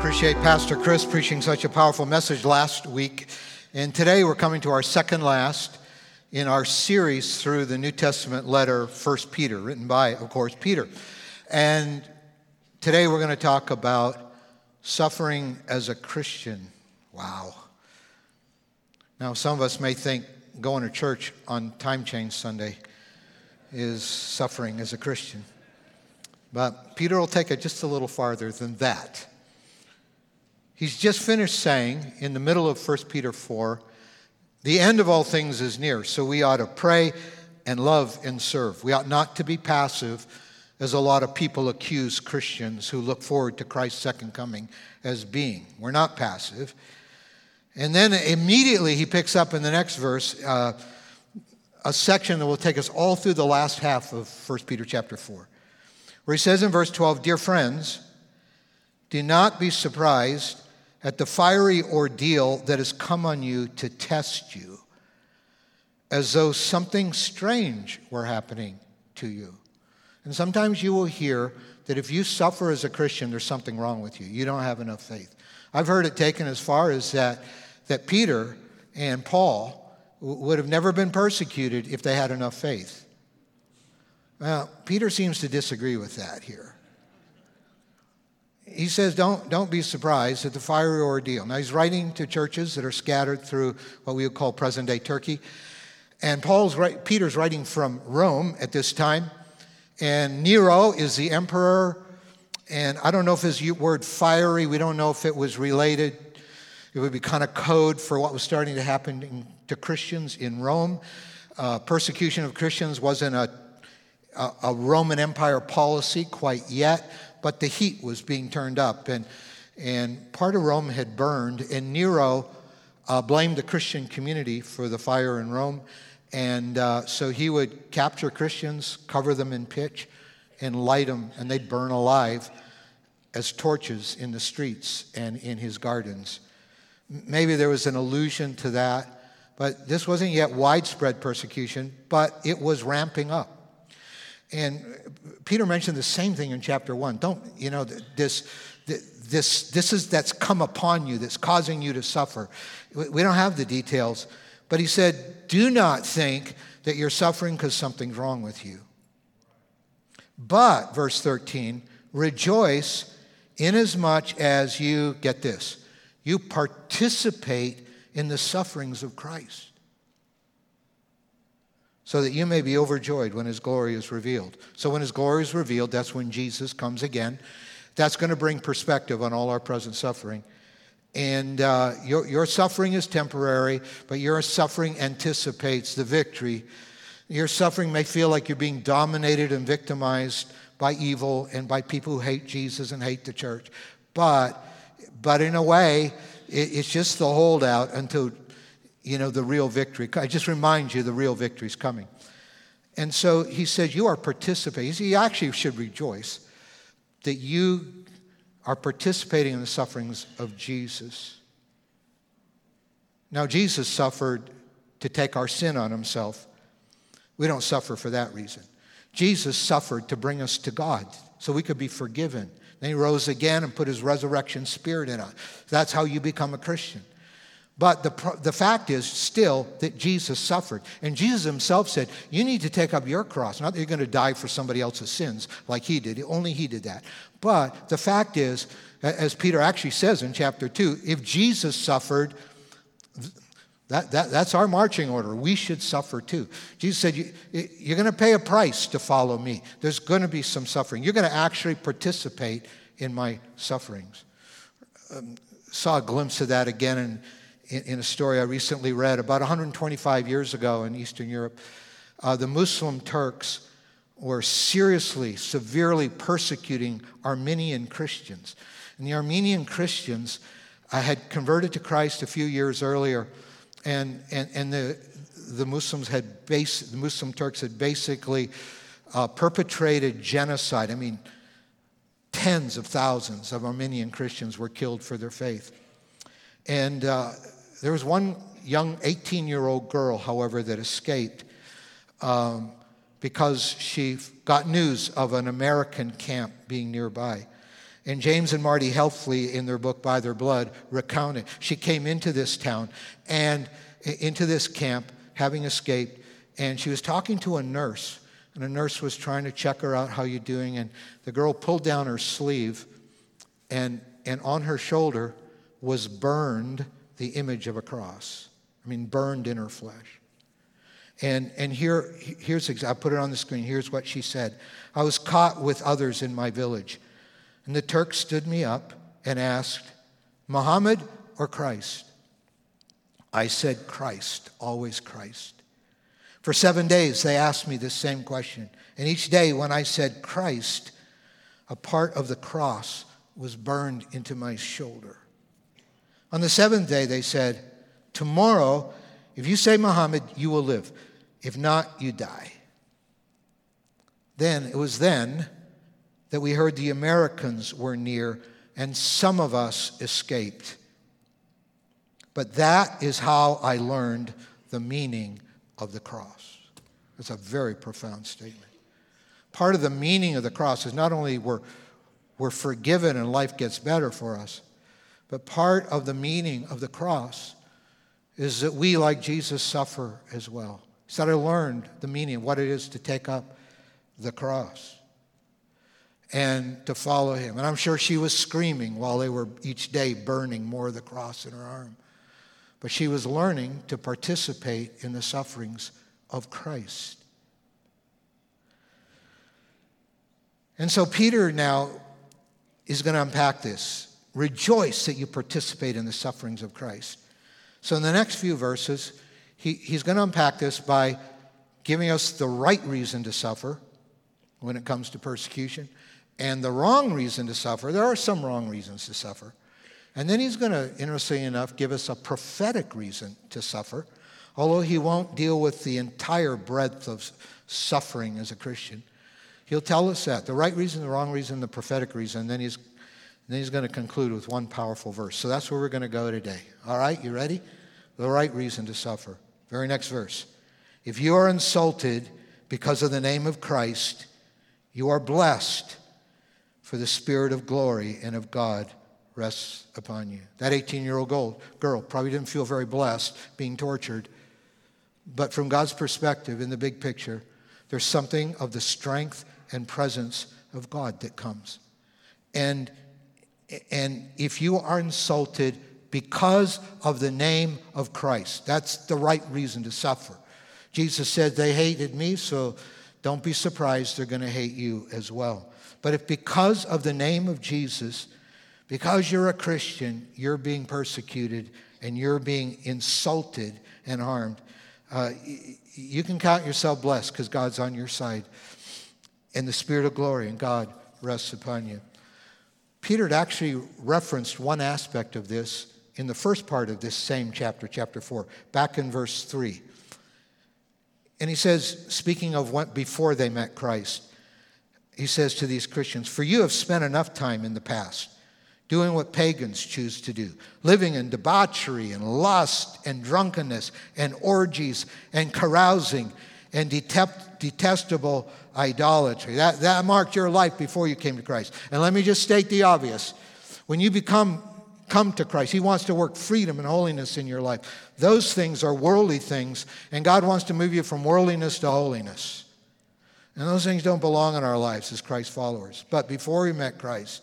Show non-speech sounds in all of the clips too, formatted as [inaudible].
Appreciate Pastor Chris preaching such a powerful message last week. And today we're coming to our second last in our series through the New Testament letter, 1 Peter, written by, of course, Peter. And today we're going to talk about suffering as a Christian. Wow. Now, some of us may think going to church on time change Sunday is suffering as a Christian. But Peter will take it just a little farther than that. He's just finished saying in the middle of 1 Peter 4 the end of all things is near, so we ought to pray and love and serve. We ought not to be passive, as a lot of people accuse Christians who look forward to Christ's second coming as being. We're not passive. And then immediately he picks up in the next verse uh, a section that will take us all through the last half of 1 Peter chapter 4, where he says in verse 12, Dear friends, do not be surprised at the fiery ordeal that has come on you to test you, as though something strange were happening to you. And sometimes you will hear that if you suffer as a Christian, there's something wrong with you. You don't have enough faith. I've heard it taken as far as that, that Peter and Paul would have never been persecuted if they had enough faith. Well, Peter seems to disagree with that here he says, don't, don't be surprised at the fiery ordeal. Now, he's writing to churches that are scattered through what we would call present day Turkey. And Paul's right, Peter's writing from Rome at this time. And Nero is the emperor. And I don't know if his word fiery, we don't know if it was related. It would be kind of code for what was starting to happen to Christians in Rome. Uh, persecution of Christians wasn't a, a, a Roman Empire policy quite yet but the heat was being turned up. And, and part of Rome had burned, and Nero uh, blamed the Christian community for the fire in Rome. And uh, so he would capture Christians, cover them in pitch, and light them, and they'd burn alive as torches in the streets and in his gardens. Maybe there was an allusion to that, but this wasn't yet widespread persecution, but it was ramping up. And Peter mentioned the same thing in chapter one. Don't, you know, this, this, this is that's come upon you, that's causing you to suffer. We don't have the details, but he said, do not think that you're suffering because something's wrong with you. But, verse 13, rejoice inasmuch as you, get this, you participate in the sufferings of Christ so that you may be overjoyed when his glory is revealed. So, when his glory is revealed, that's when Jesus comes again. That's going to bring perspective on all our present suffering. And uh, your, your suffering is temporary, but your suffering anticipates the victory. Your suffering may feel like you're being dominated and victimized by evil and by people who hate Jesus and hate the church. But, but in a way, it, it's just the holdout until you know, the real victory. I just remind you the real victory is coming. And so he says, You are participating. He actually should rejoice that you are participating in the sufferings of Jesus. Now, Jesus suffered to take our sin on himself. We don't suffer for that reason. Jesus suffered to bring us to God so we could be forgiven. Then he rose again and put his resurrection spirit in us. That's how you become a Christian. But the, the fact is still that Jesus suffered. And Jesus himself said, You need to take up your cross. Not that you're going to die for somebody else's sins like he did, only he did that. But the fact is, as Peter actually says in chapter 2, if Jesus suffered, that, that, that's our marching order. We should suffer too. Jesus said, you, You're going to pay a price to follow me. There's going to be some suffering. You're going to actually participate in my sufferings. Um, saw a glimpse of that again in in, in a story I recently read about 125 years ago in Eastern Europe. Uh, the Muslim Turks were seriously, severely persecuting Armenian Christians. And the Armenian Christians uh, had converted to Christ a few years earlier, and, and, and the, the Muslims had base, the Muslim Turks had basically uh, perpetrated genocide. I mean, tens of thousands of Armenian Christians were killed for their faith. And uh, there was one young 18 year old girl, however, that escaped um, because she got news of an American camp being nearby. And James and Marti Hefley, in their book By Their Blood, recounted. She came into this town and into this camp, having escaped, and she was talking to a nurse. And a nurse was trying to check her out, how you doing? And the girl pulled down her sleeve, and, and on her shoulder was burned the image of a cross. I mean, burned in her flesh. And, and here, here's, I put it on the screen. Here's what she said I was caught with others in my village. And the Turk stood me up and asked, Muhammad or Christ? I said, Christ, always Christ. For seven days, they asked me this same question. And each day, when I said Christ, a part of the cross was burned into my shoulder. On the seventh day, they said, Tomorrow, if you say Muhammad, you will live. If not, you die. Then, it was then that we heard the Americans were near and some of us escaped. But that is how I learned the meaning of the cross. It's a very profound statement. Part of the meaning of the cross is not only we're, we're forgiven and life gets better for us, but part of the meaning of the cross is that we, like Jesus, suffer as well. So I learned the meaning what it is to take up the cross and to follow him. And I'm sure she was screaming while they were each day burning more of the cross in her arm. But she was learning to participate in the sufferings of Christ. And so Peter now is going to unpack this. Rejoice that you participate in the sufferings of Christ. So in the next few verses, he, he's going to unpack this by giving us the right reason to suffer when it comes to persecution and the wrong reason to suffer. There are some wrong reasons to suffer. And then he's going to, interestingly enough, give us a prophetic reason to suffer, although he won't deal with the entire breadth of suffering as a Christian. He'll tell us that the right reason, the wrong reason, the prophetic reason. And then he's, then he's going to conclude with one powerful verse. So that's where we're going to go today. All right, you ready? The right reason to suffer. Very next verse. If you are insulted because of the name of Christ, you are blessed, for the Spirit of glory and of God rests upon you. That 18 year old girl probably didn't feel very blessed being tortured. But from God's perspective, in the big picture, there's something of the strength and presence of God that comes. And, and if you are insulted because of the name of Christ. That's the right reason to suffer. Jesus said, They hated me, so don't be surprised they're going to hate you as well. But if because of the name of Jesus, because you're a Christian, you're being persecuted and you're being insulted and harmed, uh, you can count yourself blessed because God's on your side. And the Spirit of glory and God rests upon you. Peter had actually referenced one aspect of this in the first part of this same chapter, chapter 4, back in verse 3. And he says, speaking of what before they met Christ, he says to these Christians, For you have spent enough time in the past doing what pagans choose to do, living in debauchery and lust and drunkenness and orgies and carousing and detestable idolatry. That, that marked your life before you came to Christ. And let me just state the obvious. When you become come to Christ. He wants to work freedom and holiness in your life. Those things are worldly things, and God wants to move you from worldliness to holiness. And those things don't belong in our lives as Christ followers. But before we met Christ,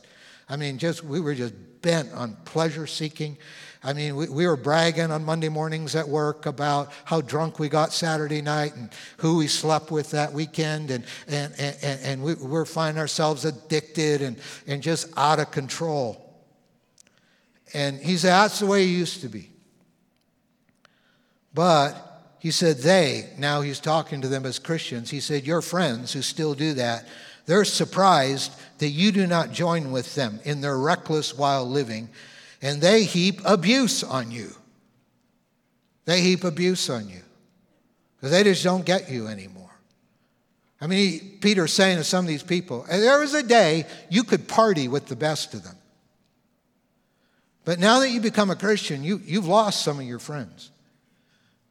I mean, just we were just bent on pleasure seeking. I mean, we, we, were bragging on Monday mornings at work about how drunk we got Saturday night and who we slept with that weekend, and, and, and, and we, we're finding ourselves addicted and, and just out of control. And he said, That's the way he used to be. But he said, They, now he's talking to them as Christians, he said, Your friends who still do that, they're surprised that you do not join with them in their reckless, wild living, and they heap abuse on you. They heap abuse on you because they just don't get you anymore. I mean, Peter's saying to some of these people, there was a day you could party with the best of them. But now that you become a Christian, you, you've lost some of your friends.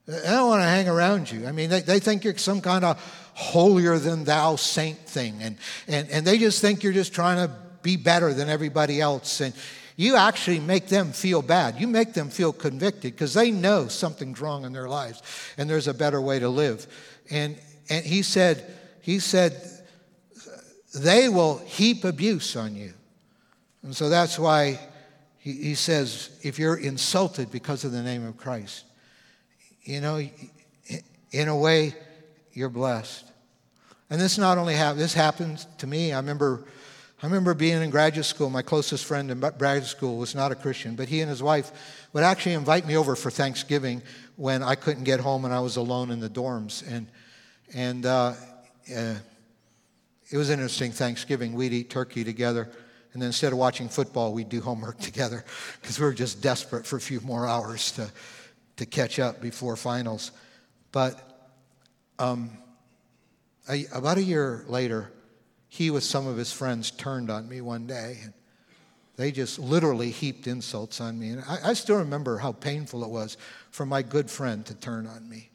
They don't want to hang around you. I mean, they, they think you're some kind of holier than thou saint thing. And, and, and they just think you're just trying to be better than everybody else. And you actually make them feel bad. You make them feel convicted because they know something's wrong in their lives and there's a better way to live. And, and he said, he said, they will heap abuse on you. And so that's why he, he says, if you're insulted because of the name of Christ, you know, in a way, you're blessed. And this not only happened, this happened to me. I remember, I remember being in graduate school. My closest friend in graduate school was not a Christian, but he and his wife would actually invite me over for Thanksgiving when I couldn't get home and I was alone in the dorms. And, and uh, uh, it was interesting Thanksgiving. We'd eat turkey together. And then instead of watching football, we'd do homework [laughs] together because we were just desperate for a few more hours to, to catch up before finals. But um, about a year later, he with some of his friends turned on me one day. And they just literally heaped insults on me. And I, I still remember how painful it was for my good friend to turn on me.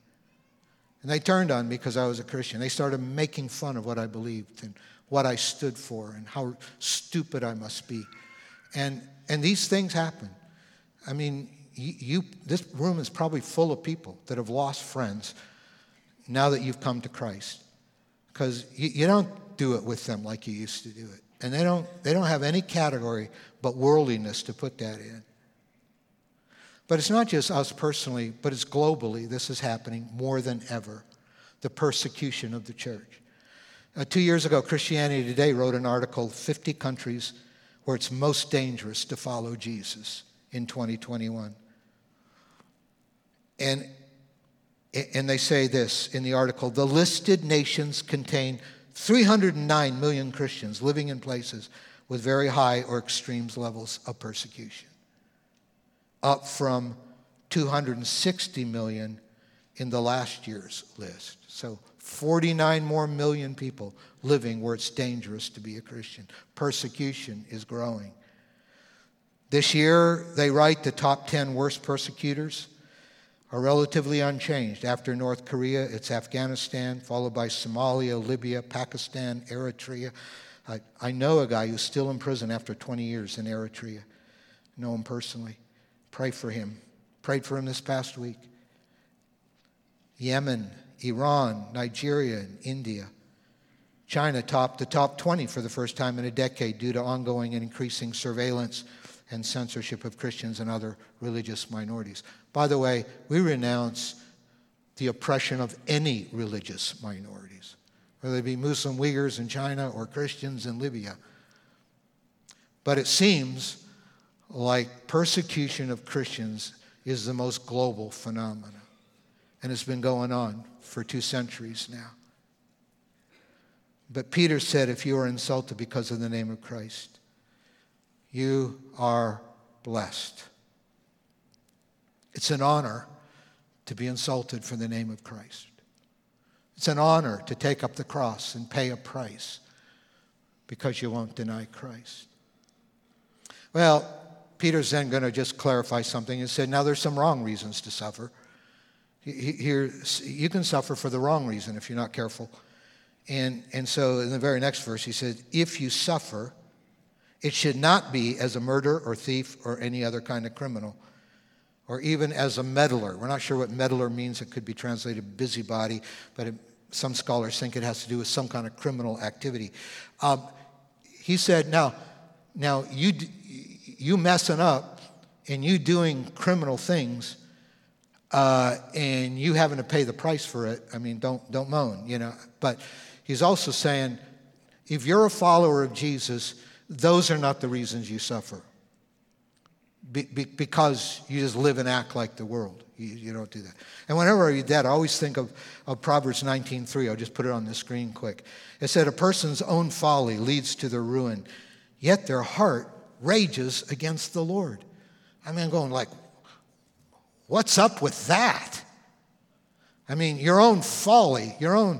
And they turned on me because I was a Christian. They started making fun of what I believed and what I stood for and how stupid I must be. And, and these things happen. I mean, you, you, this room is probably full of people that have lost friends now that you've come to Christ. Because you, you don't do it with them like you used to do it. And they don't, they don't have any category but worldliness to put that in. But it's not just us personally, but it's globally. This is happening more than ever the persecution of the church. Uh, two years ago, Christianity Today wrote an article 50 countries where it's most dangerous to follow Jesus in 2021. And, and they say this in the article the listed nations contain 309 million Christians living in places with very high or extreme levels of persecution, up from 260 million in the last year's list. So 49 more million people living where it's dangerous to be a Christian. Persecution is growing. This year, they write the top 10 worst persecutors are relatively unchanged. After North Korea, it's Afghanistan, followed by Somalia, Libya, Pakistan, Eritrea. I, I know a guy who's still in prison after 20 years in Eritrea. I know him personally. Pray for him. Prayed for him this past week. Yemen, Iran, Nigeria, and India. China topped the top 20 for the first time in a decade due to ongoing and increasing surveillance and censorship of Christians and other religious minorities. By the way, we renounce the oppression of any religious minorities, whether they be Muslim Uyghurs in China or Christians in Libya. But it seems like persecution of Christians is the most global phenomenon. And it's been going on for two centuries now. But Peter said, if you are insulted because of the name of Christ, you are blessed. It's an honor to be insulted for the name of Christ. It's an honor to take up the cross and pay a price because you won't deny Christ. Well, Peter's then going to just clarify something and said, now there's some wrong reasons to suffer. Here, you can suffer for the wrong reason if you're not careful. And, and so in the very next verse, he said, If you suffer, it should not be as a murderer or thief or any other kind of criminal, or even as a meddler. We're not sure what meddler means. It could be translated busybody, but it, some scholars think it has to do with some kind of criminal activity. Um, he said, Now, now you, you messing up and you doing criminal things uh, and you having to pay the price for it, I mean, don't, don't moan, you know. But he's also saying, if you're a follower of Jesus, those are not the reasons you suffer. Be, be, because you just live and act like the world. You, you, don't do that. And whenever I read that, I always think of, of Proverbs 19.3. I'll just put it on the screen quick. It said, a person's own folly leads to their ruin, yet their heart rages against the Lord. I mean, I'm going like, What's up with that? I mean, your own folly, your own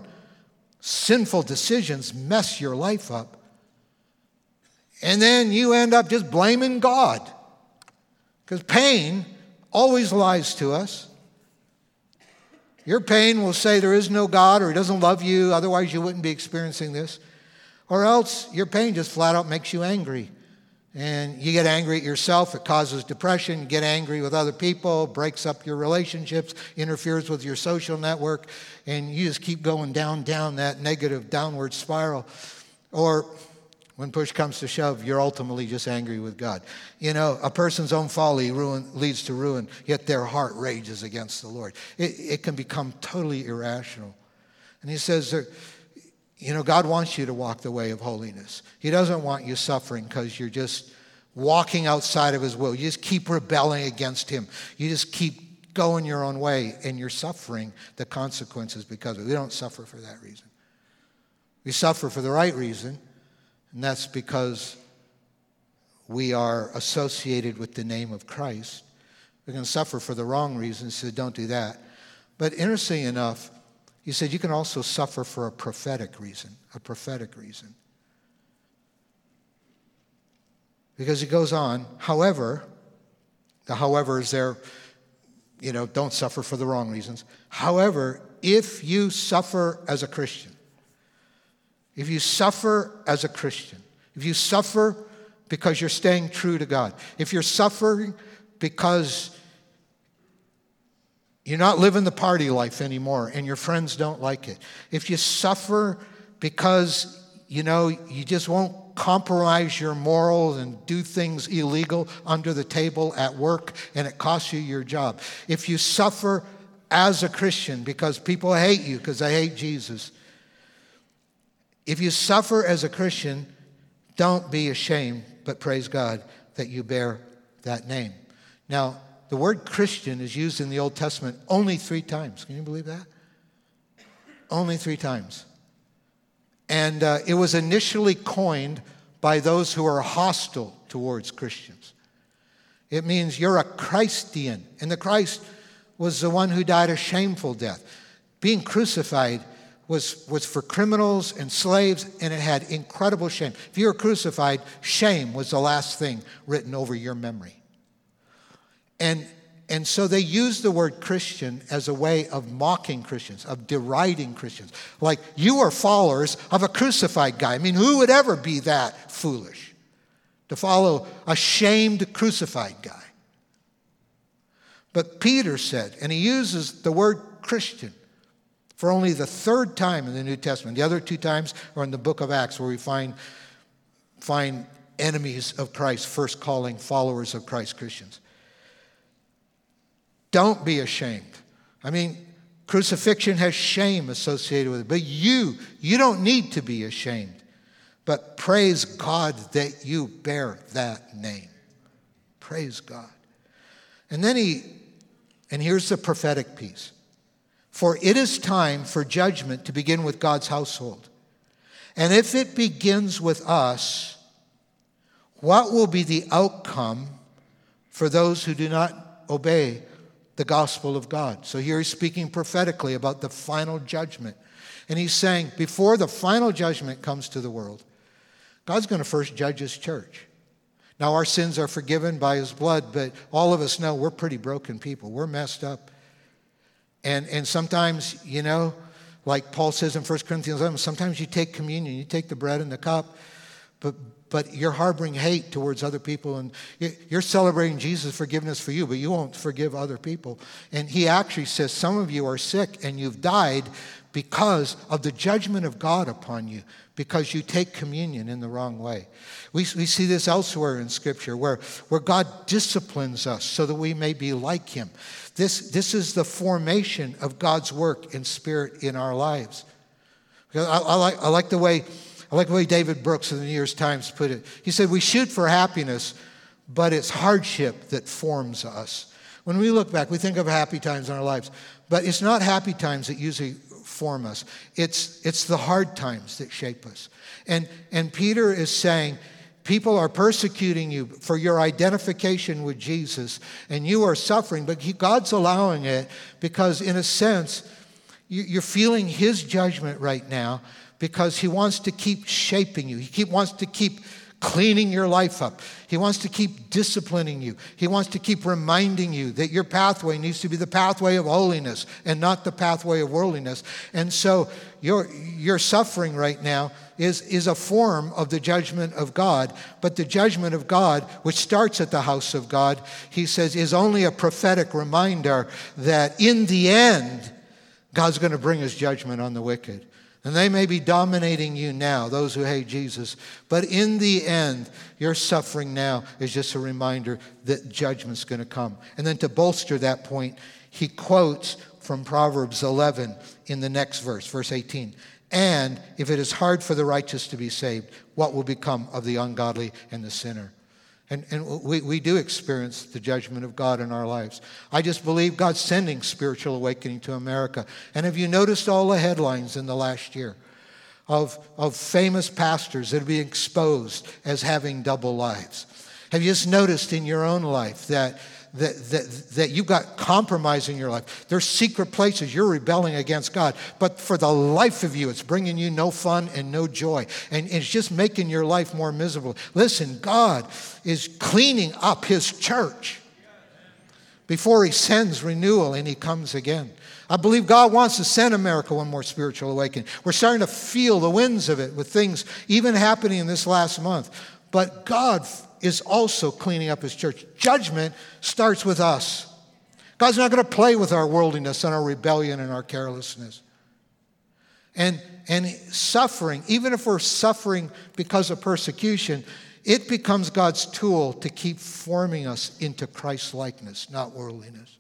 sinful decisions mess your life up. And then you end up just blaming God. Because pain always lies to us. Your pain will say there is no God or He doesn't love you, otherwise, you wouldn't be experiencing this. Or else your pain just flat out makes you angry. And you get angry at yourself, it causes depression, you get angry with other people, breaks up your relationships, interferes with your social network, and you just keep going down, down that negative downward spiral. Or when push comes to shove, you're ultimately just angry with God. You know, a person's own folly ruin, leads to ruin, yet their heart rages against the Lord. It, it can become totally irrational. And he says, you know, God wants you to walk the way of holiness. He doesn't want you suffering because you're just walking outside of His will. You just keep rebelling against Him. You just keep going your own way and you're suffering the consequences because of it. We don't suffer for that reason. We suffer for the right reason, and that's because we are associated with the name of Christ. We're going to suffer for the wrong reasons, so don't do that. But interesting enough, he said you can also suffer for a prophetic reason, a prophetic reason. Because he goes on, however, the however is there, you know, don't suffer for the wrong reasons. However, if you suffer as a Christian, if you suffer as a Christian, if you suffer because you're staying true to God, if you're suffering because you're not living the party life anymore and your friends don't like it. If you suffer because, you know, you just won't compromise your morals and do things illegal under the table at work and it costs you your job. If you suffer as a Christian because people hate you because they hate Jesus. If you suffer as a Christian, don't be ashamed, but praise God that you bear that name. Now, the word Christian is used in the Old Testament only three times. Can you believe that? Only three times. And uh, it was initially coined by those who are hostile towards Christians. It means you're a Christian. And the Christ was the one who died a shameful death. Being crucified was, was for criminals and slaves, and it had incredible shame. If you were crucified, shame was the last thing written over your memory. And, and so they used the word Christian as a way of mocking Christians, of deriding Christians. Like, you are followers of a crucified guy. I mean, who would ever be that foolish to follow a shamed crucified guy? But Peter said, and he uses the word Christian for only the third time in the New Testament. The other two times are in the book of Acts, where we find, find enemies of Christ first calling followers of Christ Christians. Don't be ashamed. I mean, crucifixion has shame associated with it, but you, you don't need to be ashamed. But praise God that you bear that name. Praise God. And then he, and here's the prophetic piece. For it is time for judgment to begin with God's household. And if it begins with us, what will be the outcome for those who do not obey the gospel of God. So here he's speaking prophetically about the final judgment. And he's saying, before the final judgment comes to the world, God's going to first judge his church. Now, our sins are forgiven by his blood, but all of us know we're pretty broken people. We're messed up. And, and sometimes, you know, like Paul says in 1 Corinthians 11, sometimes you take communion, you take the bread and the cup, but but you're harboring hate towards other people and you're celebrating Jesus' forgiveness for you, but you won't forgive other people. And he actually says, Some of you are sick and you've died because of the judgment of God upon you, because you take communion in the wrong way. We, we see this elsewhere in Scripture where, where God disciplines us so that we may be like Him. This, this is the formation of God's work in spirit in our lives. I, I, like, I like the way I like the way David Brooks in the New York Times put it. He said, We shoot for happiness, but it's hardship that forms us. When we look back, we think of happy times in our lives, but it's not happy times that usually form us. It's, it's the hard times that shape us. And, and Peter is saying, People are persecuting you for your identification with Jesus, and you are suffering, but God's allowing it because, in a sense, you, you're feeling His judgment right now, because he wants to keep shaping you. He keep, wants to keep cleaning your life up. He wants to keep disciplining you. He wants to keep reminding you that your pathway needs to be the pathway of holiness and not the pathway of worldliness. And so your, your suffering right now is, is a form of the judgment of God. But the judgment of God, which starts at the house of God, he says, is only a prophetic reminder that in the end, God's going to bring his judgment on the wicked. And they may be dominating you now, those who hate Jesus. But in the end, your suffering now is just a reminder that judgment's going to come. And then to bolster that point, he quotes from Proverbs 11 in the next verse, verse 18. And if it is hard for the righteous to be saved, what will become of the ungodly and the sinner? And, and we, we do experience the judgment of God in our lives. I just believe God's sending spiritual awakening to America. And have you noticed all the headlines in the last year of, of famous pastors that are being exposed as having double lives? Have you just noticed in your own life that that, that, that you've got compromise in your life. There's secret places you're rebelling against God, but for the life of you, it's bringing you no fun and no joy. And it's just making your life more miserable. Listen, God is cleaning up His church before He sends renewal and He comes again. I believe God wants to send America one more spiritual awakening. We're starting to feel the winds of it with things even happening in this last month. But God is also cleaning up his church. Judgment starts with us. God's not going to play with our worldliness and our rebellion and our carelessness. And, and suffering, even if we're suffering because of persecution, it becomes God's tool to keep forming us into Christ likeness, not worldliness.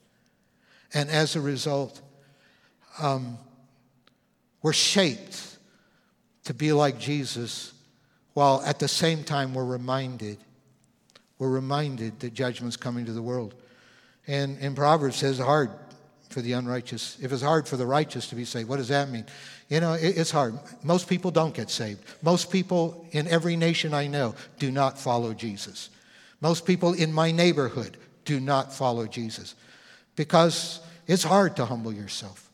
And as a result, um, we're shaped to be like Jesus, while at the same time we're reminded we're reminded that judgment's coming to the world. And in Proverbs says hard for the unrighteous. If it's hard for the righteous to be saved, what does that mean? You know, it's hard. Most people don't get saved. Most people in every nation I know do not follow Jesus. Most people in my neighborhood do not follow Jesus because it's hard to humble yourself.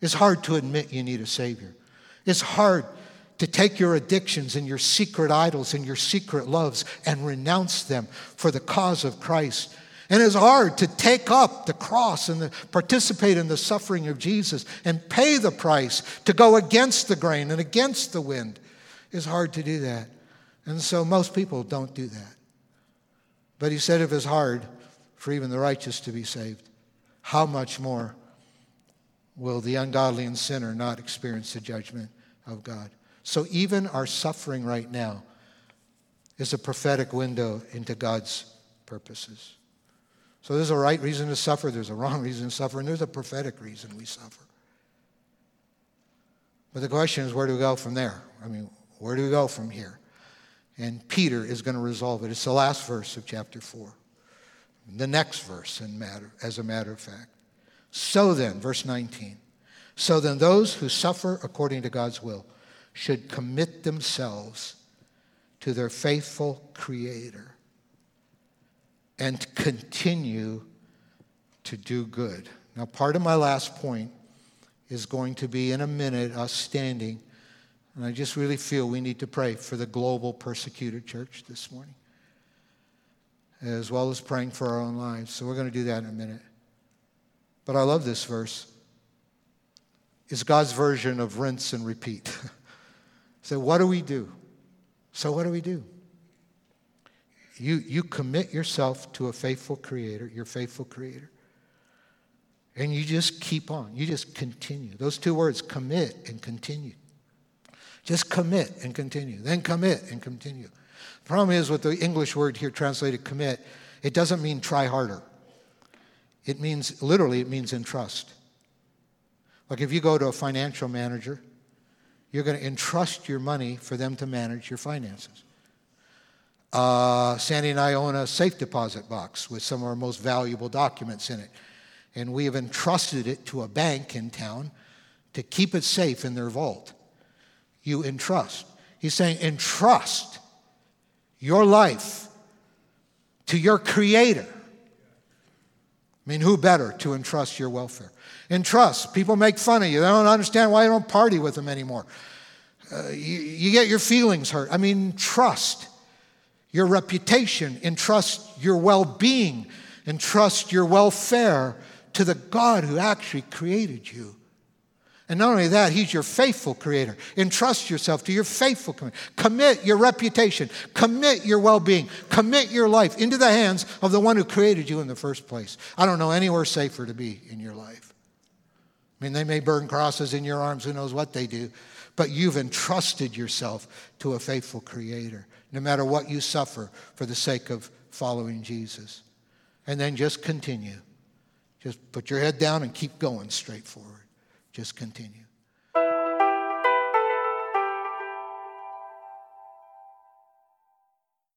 It's hard to admit you need a Savior. It's hard to take your addictions and your secret idols and your secret loves and renounce them for the cause of Christ. And it's hard to take up the cross and the, participate in the suffering of Jesus and pay the price to go against the grain and against the wind. It's hard to do that. And so most people don't do that. But he said if it's hard for even the righteous to be saved, how much more will the ungodly and sinner not experience the judgment of God? So even our suffering right now is a prophetic window into God's purposes. So there's a right reason to suffer, there's a wrong [laughs] reason to suffer, and there's a prophetic reason we suffer. But the question is, where do we go from there? I mean, where do we go from here? And Peter is going to resolve it. It's the last verse of chapter 4. The next verse, in matter, as a matter of fact. So then, verse 19. So then, those who suffer according to God's will should commit themselves to their faithful Creator and continue to do good. Now, part of my last point is going to be in a minute us standing, and I just really feel we need to pray for the global persecuted church this morning, as well as praying for our own lives. So we're going to do that in a minute. But I love this verse. It's God's version of rinse and repeat. [laughs] So, what do we do? So, what do we do? You, you commit yourself to a faithful creator, your faithful creator, and you just keep on. You just continue. Those two words, commit and continue. Just commit and continue. Then commit and continue. The problem is with the English word here translated commit, it doesn't mean try harder. It means, literally, it means entrust. Like if you go to a financial manager you're going to entrust your money for them to manage your finances. Uh, Sandy and I own a safe deposit box with some of our most valuable documents in it. And we have entrusted it to a bank in town to keep it safe in their vault. You entrust. He's saying, entrust your life to your Creator. I mean, who better to entrust your welfare? Entrust. People make fun of you. They don't understand why you don't party with them anymore. Uh, you, you, get your feelings hurt. I mean, trust. your reputation, entrust your well being, entrust your welfare to the God who actually created you. And not only that, He's your faithful creator. Entrust yourself to your faithful creator. Commit your reputation, commit your well being, commit your life into the hands of the one who created you in the first place. I don't know anywhere safer to be in your life. I mean, they may burn crosses in your arms, who knows what they do, but you've entrusted yourself to a faithful creator, no matter what you suffer for the sake of following Jesus. And then just continue. Just put your head down and keep going straight forward. Just continue.